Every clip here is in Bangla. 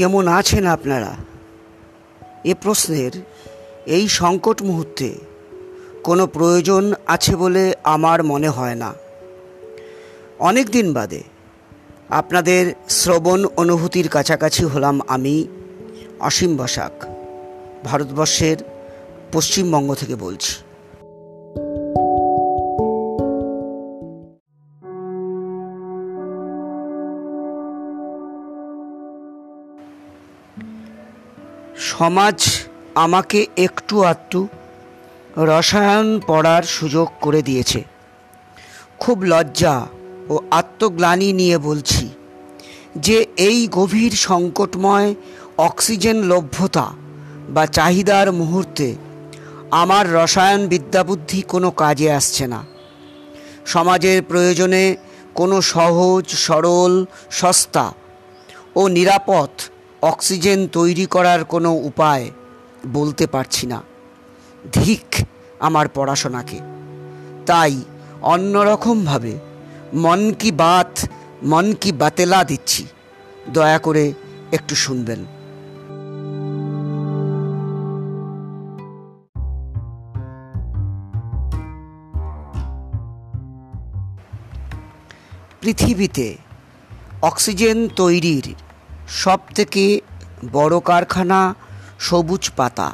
কেমন আছেন আপনারা? এ প্রশ্নের এই সংকট মুহূর্তে কোনো প্রয়োজন আছে বলে আমার মনে হয় না। অনেক দিন বাদে আপনাদের শ্রবণ অনুভূতির কাছাকাছি হলাম আমি, অসীম বসাক, ভারতবর্ষের পশ্চিমবঙ্গ থেকে বলছি। সমাজ আমাকে একটু আধটু রসায়ন পড়ার সুযোগ করে দিয়েছে। খুব লজ্জা ও আত্মগ্লানি নিয়ে বলছি যে এই গভীর সংকটময় অক্সিজেন লভ্যতা বা চাহিদার মুহূর্তে আমার রসায়ন বিদ্যাবুদ্ধি কোনো কাজে আসছে না। সমাজের প্রয়োজনে কোনো সহজ, সরল, সস্তা ও নিরাপদ অক্সিজেন তৈরি করার কোনো উপায় বলতে পারছি না। ধিক আমার পড়াশোনাকে। তাই অন্যরকমভাবে মন কি বাত, মন কি বাতেলা দিচ্ছি। দয়া করে একটু শুনবেন। পৃথিবীতে অক্সিজেন তৈরির সবথেকে বড় কারখানা সবুজ পাতা।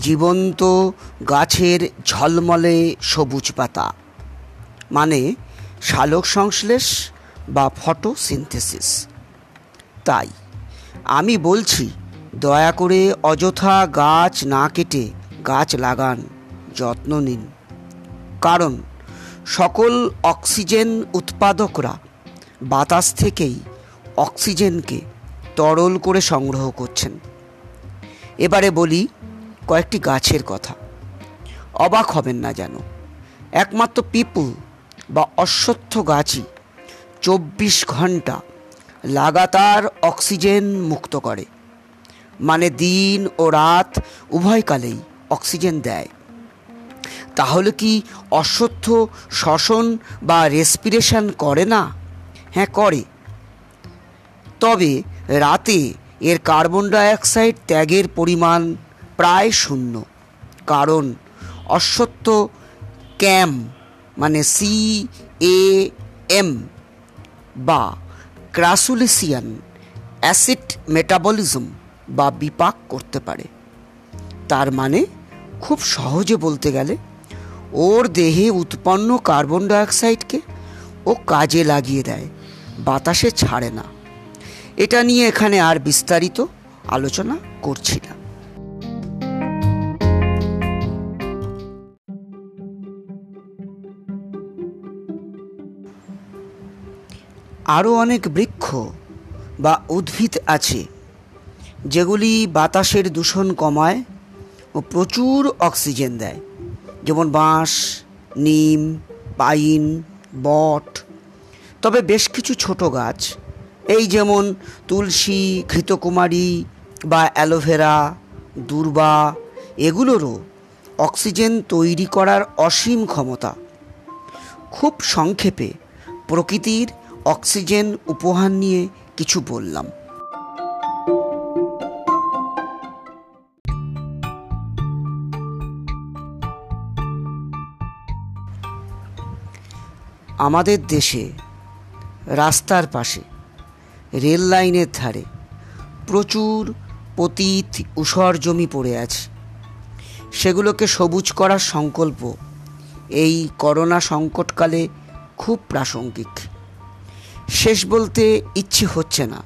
জীবন্ত গাছের ঝলমলে সবুজ পাতা। মানে সালোক সংশ্লেষ বা ফটোসিনথেসিস। তাই আমি বলছি, দয়া করে অযথা গাছ না কেটে গাছ লাগান, যত্ন নিন। কারণ সকল অক্সিজেন উৎপাদকরা বাতাস থেকেই অক্সিজেনকে তরল করে সংগ্রহ করছেন। এবারে বলি কয়েকটি গাছের কথা। অবাক হবেন না যেন। একমাত্র পিপুল বা অশ্বত্থ গাছই চব্বিশ ঘণ্টা লাগাতার অক্সিজেন মুক্ত করে। মানে দিন ও রাত উভয়কালেই অক্সিজেন দেয়। তাহলে কি অশ্বত্থ শ্বসন বা রেসপিরেশন করে না? হ্যাঁ করে। তবে রাতে এর কার্বন ডাইঅক্সাইড ত্যাগের পরিমাণ প্রায় শূন্য। কারণ অশ্বত্থ ক্যাম মানে সি এ এম বা ক্রাসুলেসিয়ান অ্যাসিড মেটাবলিজম বা বিপাক করতে পারে। তার মানে খুব সহজে বলতে গেলে ওর দেহে উৎপন্ন কার্বন ডাইঅক্সাইডকে ও কাজে লাগিয়ে দেয়, বাতাসে ছাড়ে না। এটা নিয়ে এখানে আর বিস্তারিত আলোচনা করছি না। আরও অনেক বৃক্ষ বা উদ্ভিদ আছে, যেগুলি বাতাসের দূষণ কমায় ও প্রচুর অক্সিজেন দেয়, যেমন বাঁশ, নিম, পাইন, বট। তবে বেশ কিছু ছোট গাছ এই যেমন তুলসী, ঘৃতকুমারী বা অ্যালোভেরা, দূর্বা, এগুলোরও অক্সিজেন তৈরি করার অসীম ক্ষমতা। খুব সংক্ষেপে প্রকৃতির অক্সিজেন উপহার নিয়ে কিছু বললাম। আমাদের দেশে রাস্তার পাশে রেল লাইনের ধারে প্রচুর পতিত উষর জমি পড়ে আছে। সেগুলোকে সবুজ করার সংকল্প এই করোনা সংকটকালে খুব প্রাসঙ্গিক। শেষ বলতে ইচ্ছে হচ্ছে না,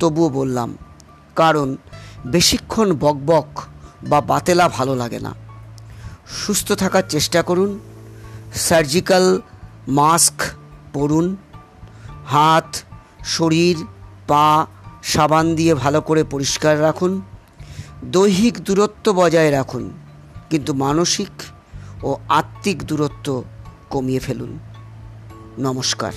তবুও বললাম, কারণ বেশিক্ষণ বকবক বা বাতেলা ভালো লাগে না। সুস্থ থাকার চেষ্টা করুন, সার্জিক্যাল মাস্ক পরুন, হাত, শরীর পা সাবান দিয়ে ভালো করে পরিষ্কার রাখুন। দৈহিক দূরত্ব বজায় রাখুন, কিন্তু মানসিক ও আত্মিক দূরত্ব কমিয়ে ফেলুন। নমস্কার।